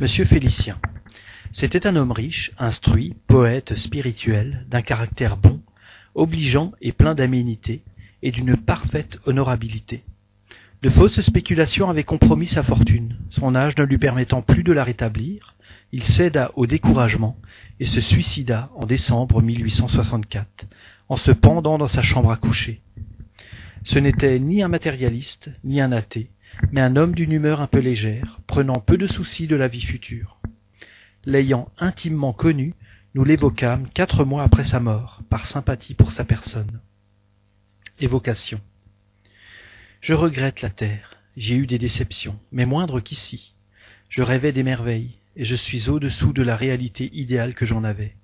Monsieur Félicien. C'était un homme riche, instruit, poète spirituel, d'un caractère bon, obligeant et plein d'aménité, et d'une parfaite honorabilité. De fausses spéculations avaient compromis sa fortune, son âge ne lui permettant plus de la rétablir, il céda au découragement et se suicida en décembre 1864, en se pendant dans sa chambre à coucher. Ce n'était ni un matérialiste, ni un athée, mais un homme d'une humeur un peu légère, prenant peu de soucis de la vie future. L'ayant intimement connu, nous l'évoquâmes quatre mois après sa mort, par sympathie pour sa personne. Évocation. Je regrette la terre, j'ai eu des déceptions, mais moindres qu'ici. Je rêvais des merveilles, et je suis au-dessous de la réalité idéale que j'en avais.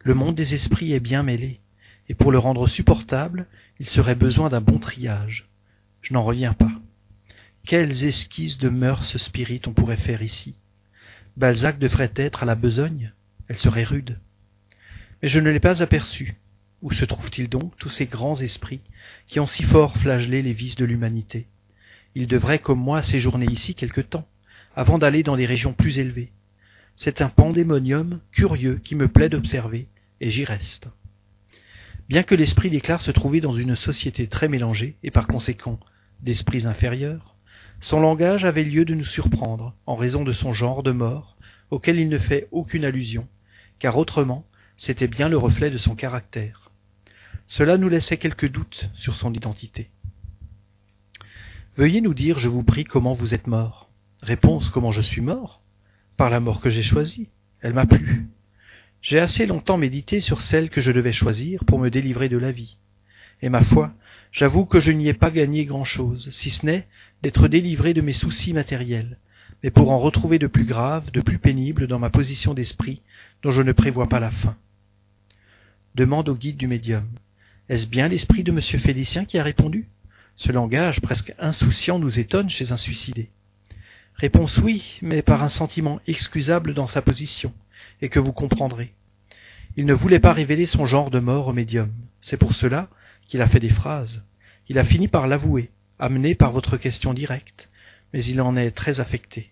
Le monde des esprits est bien mêlé, et pour le rendre supportable, il serait besoin d'un bon triage. Je n'en reviens pas. Quelles esquisses de mœurs spirites on pourrait faire ici? Balzac devrait être à la besogne, elle serait rude. Mais je ne l'ai pas aperçu. Où se trouvent-ils donc, tous ces grands esprits, qui ont si fort flagellé les vices de l'humanité? Ils devraient, comme moi, séjourner ici quelque temps, avant d'aller dans des régions plus élevées. C'est un pandémonium curieux qui me plaît d'observer, et j'y reste. Bien que l'esprit déclare se trouver dans une société très mélangée, et par conséquent d'esprits inférieurs, son langage avait lieu de nous surprendre, en raison de son genre de mort, auquel il ne fait aucune allusion, car autrement c'était bien le reflet de son caractère. Cela nous laissait quelques doutes sur son identité. Veuillez nous dire, je vous prie, comment vous êtes mort. Réponse comment je suis mort? Par la mort que j'ai choisie. Elle m'a plu. J'ai assez longtemps médité sur celle que je devais choisir pour me délivrer de la vie. Et ma foi, j'avoue que je n'y ai pas gagné grand-chose, si ce n'est d'être délivré de mes soucis matériels, mais pour en retrouver de plus graves, de plus pénibles dans ma position d'esprit, dont je ne prévois pas la fin. Demande au guide du médium. Est-ce bien l'esprit de M. Félicien qui a répondu? Ce langage presque insouciant nous étonne chez un suicidé. Réponse oui, mais par un sentiment excusable dans sa position, et que vous comprendrez. Il ne voulait pas révéler son genre de mort au médium. C'est pour cela a fait des phrases. Il a fini par l'avouer, amené par votre question directe, mais il en est très affecté.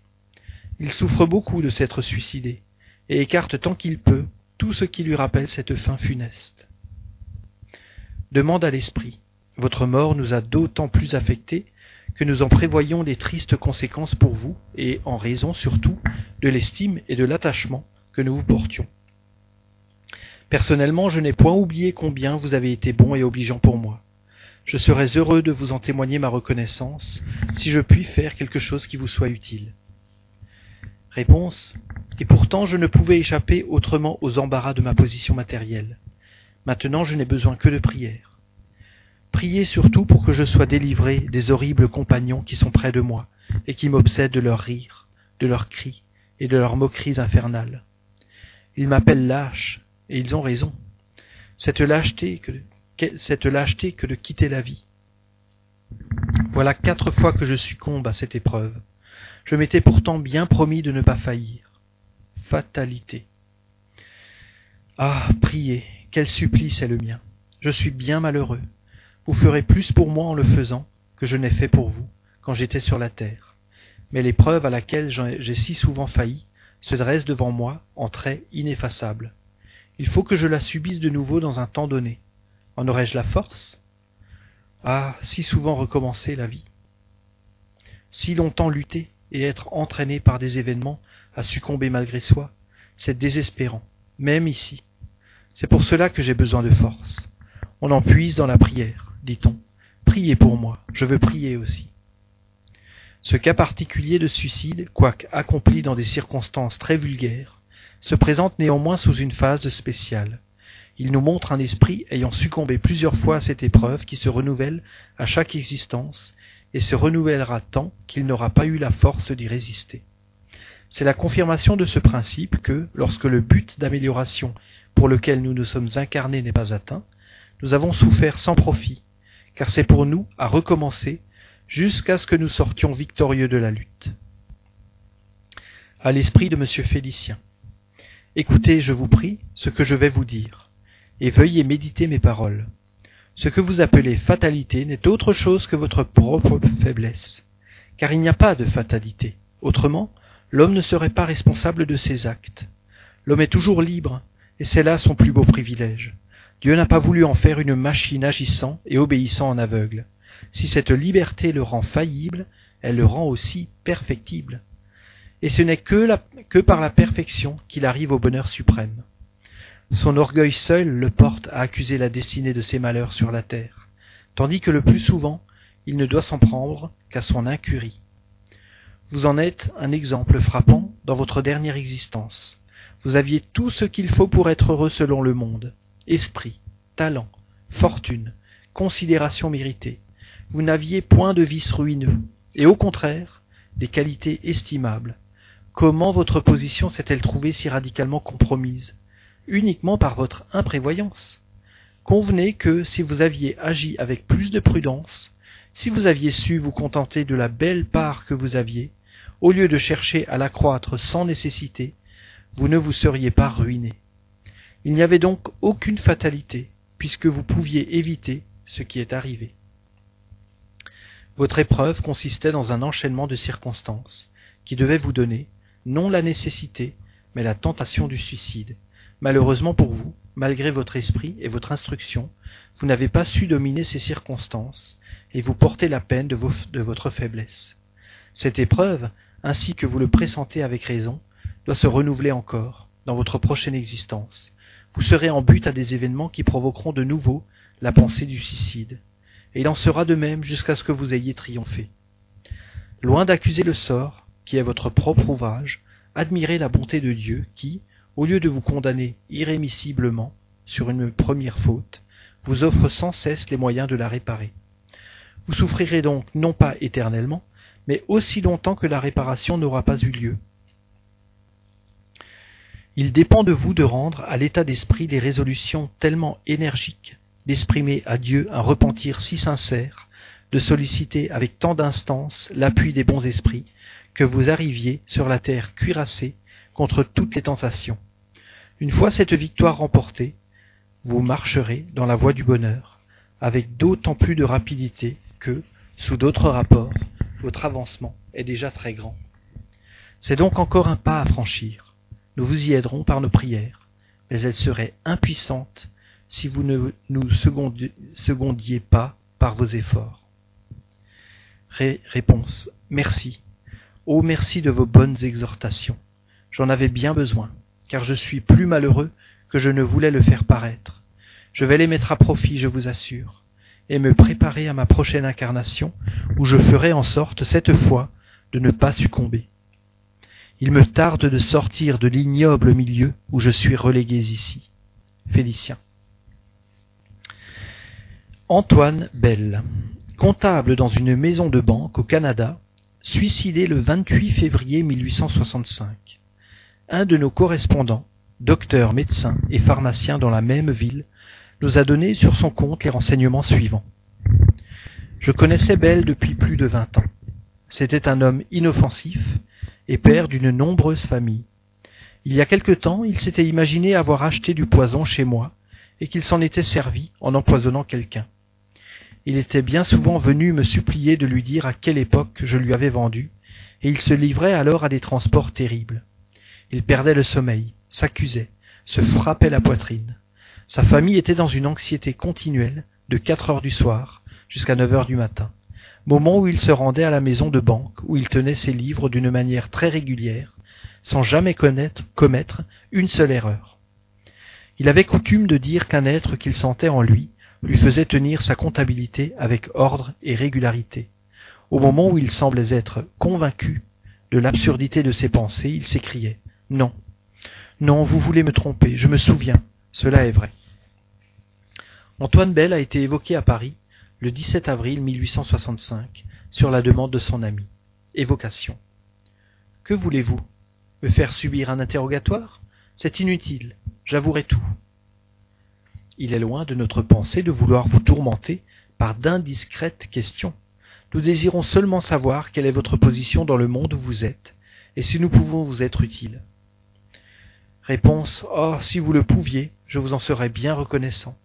Il souffre beaucoup de s'être suicidé, et écarte tant qu'il peut tout ce qui lui rappelle cette fin funeste. Demande à l'esprit. Votre mort nous a d'autant plus affectés que nous en prévoyons les tristes conséquences pour vous, et en raison surtout de l'estime et de l'attachement que nous vous portions. Personnellement, je n'ai point oublié combien vous avez été bon et obligeant pour moi. Je serais heureux de vous en témoigner ma reconnaissance, si je puis faire quelque chose qui vous soit utile. Réponse. Et pourtant je ne pouvais échapper autrement aux embarras de ma position matérielle. Maintenant je n'ai besoin que de prière. Priez surtout pour que je sois délivré des horribles compagnons qui sont près de moi et qui m'obsèdent de leurs rires, de leurs cris et de leurs moqueries infernales. Ils m'appellent lâche, et ils ont raison. Cette lâcheté que, cette lâcheté que de quitter la vie. Voilà quatre fois que je succombe à cette épreuve. Je m'étais pourtant bien promis de ne pas faillir. Fatalité. Ah, priez, quel supplice est le mien. Je suis bien malheureux. Vous ferez plus pour moi en le faisant que je n'ai fait pour vous quand j'étais sur la terre. Mais l'épreuve à laquelle j'ai si souvent failli se dresse devant moi en traits ineffaçables. Il faut que je la subisse de nouveau dans un temps donné. En aurais-je la force? Ah, si souvent recommencer la vie. Si longtemps lutter et être entraîné par des événements à succomber malgré soi, c'est désespérant, même ici. C'est pour cela que j'ai besoin de force. On en puise dans la prière dit-on. Priez pour moi, je veux prier aussi. Ce cas particulier de suicide, quoique accompli dans des circonstances très vulgaires, se présente néanmoins sous une phase spéciale. Il nous montre un esprit ayant succombé plusieurs fois à cette épreuve qui se renouvelle à chaque existence et se renouvellera tant qu'il n'aura pas eu la force d'y résister. C'est la confirmation de ce principe que, lorsque le but d'amélioration pour lequel nous nous sommes incarnés n'est pas atteint, nous avons souffert sans profit, car c'est pour nous à recommencer jusqu'à ce que nous sortions victorieux de la lutte. À l'esprit de M. Félicien. Écoutez, je vous prie, ce que je vais vous dire, et veuillez méditer mes paroles. Ce que vous appelez fatalité n'est autre chose que votre propre faiblesse, car il n'y a pas de fatalité. Autrement, L'homme ne serait pas responsable de ses actes. L'homme est toujours libre, et c'est là son plus beau privilège. Dieu n'a pas voulu en faire une machine agissant et obéissant en aveugle. Si cette liberté le rend faillible, elle le rend aussi perfectible. Et ce n'est que, par la perfection qu'il arrive au bonheur suprême. Son orgueil seul le porte à accuser la destinée de ses malheurs sur la terre, tandis que le plus souvent, il ne doit s'en prendre qu'à son incurie. Vous en êtes un exemple frappant dans votre dernière existence. Vous aviez tout ce qu'il faut pour être heureux selon le monde. Esprit, talent, fortune, considération méritée. Vous n'aviez point de vices ruineux, et au contraire, des qualités estimables. Comment votre position s'est-elle trouvée si radicalement compromise? Uniquement par votre imprévoyance. Convenez que si vous aviez agi avec plus de prudence, si vous aviez su vous contenter de la belle part que vous aviez, au lieu de chercher à l'accroître sans nécessité, vous ne vous seriez pas ruiné. Il n'y avait donc aucune fatalité, puisque vous pouviez éviter ce qui est arrivé. Votre épreuve consistait dans un enchaînement de circonstances qui devaient vous donner, non la nécessité, mais la tentation du suicide. Malheureusement pour vous, malgré votre esprit et votre instruction, vous n'avez pas su dominer ces circonstances, et vous portez la peine de, votre faiblesse. Cette épreuve, ainsi que vous le pressentez avec raison, doit se renouveler encore dans votre prochaine existence. Vous serez en but à des événements qui provoqueront de nouveau la pensée du suicide. Et il en sera de même jusqu'à ce que vous ayez triomphé. Loin d'accuser le sort, qui est votre propre ouvrage, admirez la bonté de Dieu qui, au lieu de vous condamner irrémissiblement sur une première faute, vous offre sans cesse les moyens de la réparer. Vous souffrirez donc non pas éternellement, mais aussi longtemps que la réparation n'aura pas eu lieu. Il dépend de vous de rendre à l'état d'esprit des résolutions tellement énergiques, d'exprimer à Dieu un repentir si sincère, de solliciter avec tant d'instance l'appui des bons esprits, que vous arriviez sur la terre cuirassée contre toutes les tentations. Une fois cette victoire remportée, vous marcherez dans la voie du bonheur, avec d'autant plus de rapidité que, sous d'autres rapports, votre avancement est déjà très grand. C'est donc encore un pas à franchir. Nous vous y aiderons par nos prières, mais elles seraient impuissantes si vous ne nous secondiez pas par vos efforts. réponse. Merci. Oh merci de vos bonnes exhortations. J'en avais bien besoin, car je suis plus malheureux que je ne voulais le faire paraître. Je vais les mettre à profit, je vous assure et me préparer à ma prochaine incarnation, où je ferai en sorte, cette fois, de ne pas succomber. Il me tarde de sortir de l'ignoble milieu où je suis relégué ici. Félicien. Antoine Bell, comptable dans une maison de banque au Canada, suicidé le 28 février 1865. Un de nos correspondants, docteur, médecin et pharmacien dans la même ville, nous a donné sur son compte les renseignements suivants. Je connaissais Belle depuis plus de vingt ans. C'était un homme inoffensif et père d'une nombreuse famille. Il y a quelque temps, il s'était imaginé avoir acheté du poison chez moi et qu'il s'en était servi en empoisonnant quelqu'un. Il était bien souvent venu me supplier de lui dire à quelle époque je lui avais vendu, et il se livrait alors à des transports terribles. Il perdait le sommeil, s'accusait, se frappait la poitrine. Sa famille était dans une anxiété continuelle de quatre heures du soir jusqu'à neuf heures du matin, moment où il se rendait à la maison de banque où il tenait ses livres d'une manière très régulière, sans jamais connaître, commettre une seule erreur. Il avait coutume de dire qu'un être qu'il sentait en lui lui faisait tenir sa comptabilité avec ordre et régularité. Au moment où il semblait être convaincu de l'absurdité de ses pensées, il s'écriait Non, non, vous voulez me tromper, je me souviens, cela est vrai. Antoine Bell a été évoqué à Paris le 17 avril 1865 sur la demande de son ami. Évocation. Que voulez-vous? Me faire subir un interrogatoire? C'est inutile, j'avouerai tout. Il est loin de notre pensée de vouloir vous tourmenter par d'indiscrètes questions. Nous désirons seulement savoir quelle est votre position dans le monde où vous êtes, et si nous pouvons vous être utiles. Réponse Oh, si vous le pouviez, je vous en serais bien reconnaissant.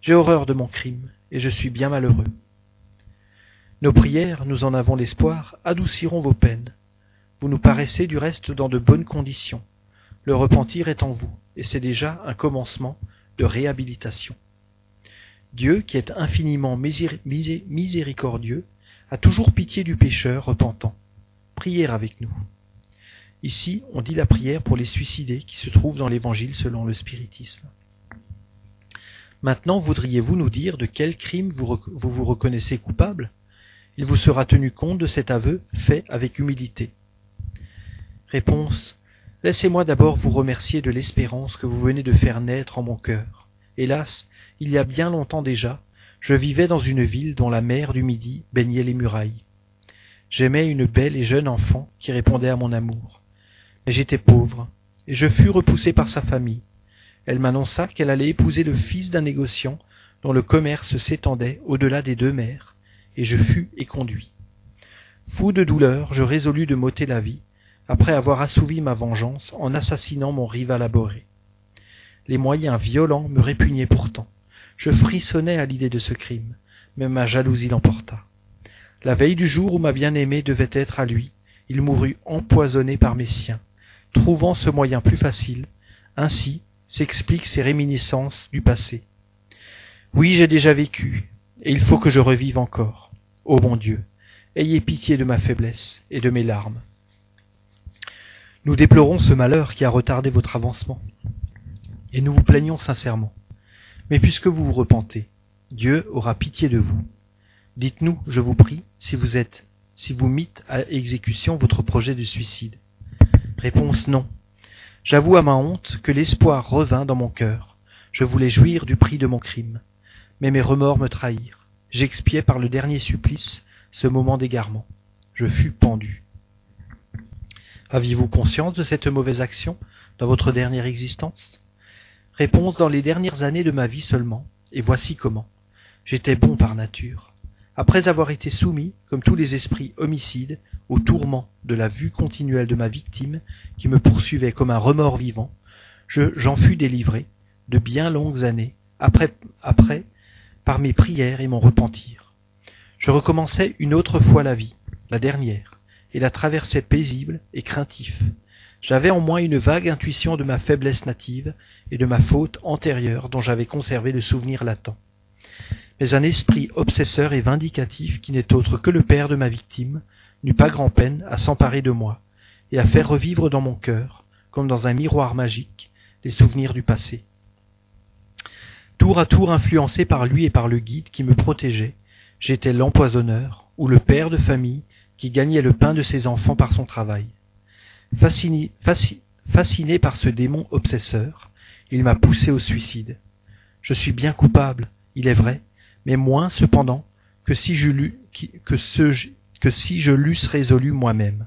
J'ai horreur de mon crime, et je suis bien malheureux. Nos prières, nous en avons l'espoir, adouciront vos peines. Vous nous paraissez du reste dans de bonnes conditions. Le repentir est en vous, et c'est déjà un commencement de réhabilitation. Dieu, qui est infiniment miséricordieux, a toujours pitié du pécheur repentant. Priez avec nous. Ici, on dit la prière pour les suicidés qui se trouvent dans l'Évangile selon le spiritisme. Maintenant, voudriez-vous nous dire de quel crime vous, vous vous reconnaissez coupable? Il vous sera tenu compte de cet aveu fait avec humilité. Réponse. Laissez-moi d'abord vous remercier de l'espérance que vous venez de faire naître en mon cœur. Hélas, il y a bien longtemps déjà, je vivais dans une ville dont la mer du Midi baignait les murailles. J'aimais une belle et jeune enfant qui répondait à mon amour. Mais j'étais pauvre, et je fus repoussé par sa famille. Elle m'annonça qu'elle allait épouser le fils d'un négociant dont le commerce s'étendait au-delà des deux mers, et je fus éconduit. Fou de douleur, je résolus de m'ôter la vie, après avoir assouvi ma vengeance en assassinant mon rival abhorré. Les moyens violents me répugnaient pourtant. Je frissonnais à l'idée de ce crime, mais ma jalousie l'emporta. La veille du jour où ma bien-aimée devait être à lui, il mourut empoisonné par mes siens, trouvant ce moyen plus facile. Ainsi s'expliquent ces réminiscences du passé. Oui, j'ai déjà vécu, et il faut que je revive encore. Ô mon Dieu, ayez pitié de ma faiblesse et de mes larmes. Nous déplorons ce malheur qui a retardé votre avancement, et nous vous plaignons sincèrement. Mais puisque vous vous repentez, Dieu aura pitié de vous. Dites-nous, je vous prie, si vous êtes, si vous mîtes à exécution votre projet de suicide. Réponse non. J'avoue à ma honte que l'espoir revint dans mon cœur. Je voulais jouir du prix de mon crime. Mais mes remords me trahirent. J'expiais par le dernier supplice ce moment d'égarement. Je fus pendu. Aviez-vous conscience de cette mauvaise action dans votre dernière existence? Réponse dans les dernières années de ma vie seulement, et voici comment. J'étais bon par nature. Après avoir été soumis, comme tous les esprits homicides, au tourment de la vue continuelle de ma victime, qui me poursuivait comme un remords vivant, je, j'en fus délivré, de bien longues années, après, après, par mes prières et mon repentir. Je recommençai une autre fois la vie, la dernière et la traversais paisible et craintif. J'avais en moi une vague intuition de ma faiblesse native et de ma faute antérieure dont j'avais conservé le souvenir latent. Mais un esprit obsesseur et vindicatif qui n'est autre que le père de ma victime n'eut pas grand-peine à s'emparer de moi et à faire revivre dans mon cœur, comme dans un miroir magique, les souvenirs du passé. Tour à tour influencé par lui et par le guide qui me protégeait, j'étais l'empoisonneur ou le père de famille qui gagnait le pain de ses enfants par son travail. Fasciné, par ce démon obsesseur, il m'a poussé au suicide. Je suis bien coupable, il est vrai, mais moins cependant que si je ce, que si je l'eusse résolu moi-même.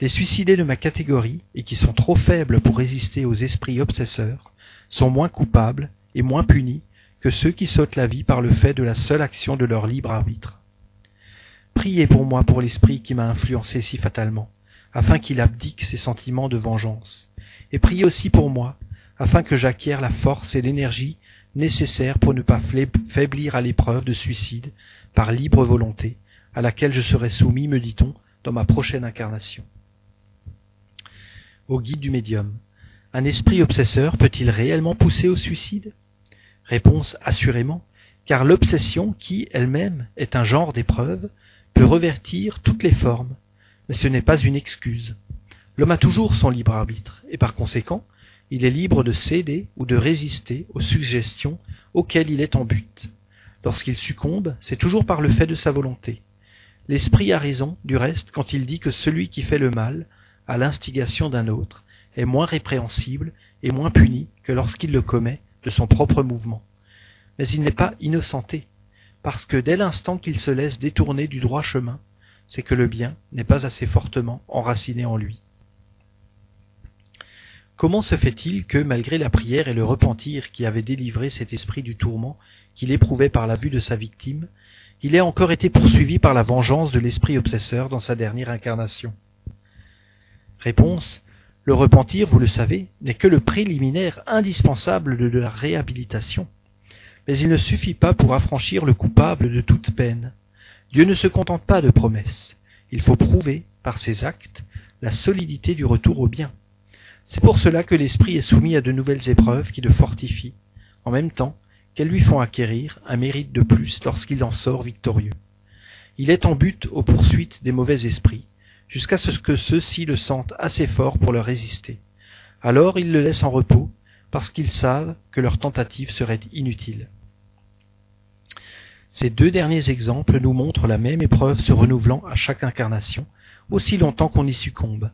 Les suicidés de ma catégorie, et qui sont trop faibles pour résister aux esprits obsesseurs, sont moins coupables et moins punis que ceux qui sautent la vie par le fait de la seule action de leur libre arbitre. Priez pour moi pour l'esprit qui m'a influencé si fatalement, afin qu'il abdique ses sentiments de vengeance. Et priez aussi pour moi, afin que j'acquière la force et l'énergie nécessaires pour ne pas faiblir à l'épreuve de suicide par libre volonté, à laquelle je serai soumis, me dit-on, dans ma prochaine incarnation. Au guide du médium. Un esprit obsesseur peut-il réellement pousser au suicide? Réponse assurément, car l'obsession, qui elle-même est un genre d'épreuve, peut revertir toutes les formes, mais ce n'est pas une excuse. L'homme a toujours son libre arbitre, et par conséquent, il est libre de céder ou de résister aux suggestions auxquelles il est en but. Lorsqu'il succombe, c'est toujours par le fait de sa volonté. L'esprit a raison, du reste, quand il dit que celui qui fait le mal, à l'instigation d'un autre, est moins répréhensible et moins puni que lorsqu'il le commet de son propre mouvement. Mais il n'est pas innocenté, parce que dès l'instant qu'il se laisse détourner du droit chemin, c'est que le bien n'est pas assez fortement enraciné en lui. Comment se fait-il que, malgré la prière et le repentir qui avaient délivré cet esprit du tourment qu'il éprouvait par la vue de sa victime, il ait encore été poursuivi par la vengeance de l'esprit obsesseur dans sa dernière incarnation? Réponse Le repentir, vous le savez, n'est que le préliminaire indispensable de la réhabilitation mais il ne suffit pas pour affranchir le coupable de toute peine. Dieu ne se contente pas de promesses, Il faut prouver, par ses actes, la solidité du retour au bien. C'est pour cela que l'esprit est soumis à de nouvelles épreuves qui le fortifient, en même temps qu'elles lui font acquérir un mérite de plus lorsqu'il en sort victorieux. Il est en but aux poursuites des mauvais esprits, jusqu'à ce que ceux-ci le sentent assez fort pour leur résister. Alors ils le laissent en repos, parce qu'ils savent que leur tentative serait inutile. Ces deux derniers exemples nous montrent la même épreuve se renouvelant à chaque incarnation, aussi longtemps qu'on y succombe.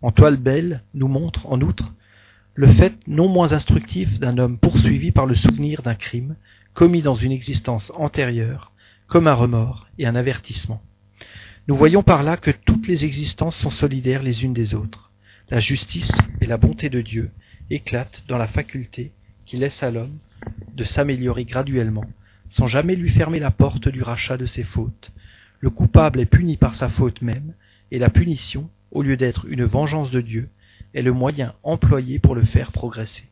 Antoine Bell nous montre, en outre, le fait non moins instructif d'un homme poursuivi par le souvenir d'un crime commis dans une existence antérieure, comme un remords et un avertissement. Nous voyons par là que toutes les existences sont solidaires les unes des autres. La justice et la bonté de Dieu éclatent dans la faculté qui laisse à l'homme de s'améliorer graduellement, sans jamais lui fermer la porte du rachat de ses fautes. Le coupable est puni par sa faute même, et la punition, au lieu d'être une vengeance de Dieu, est le moyen employé pour le faire progresser.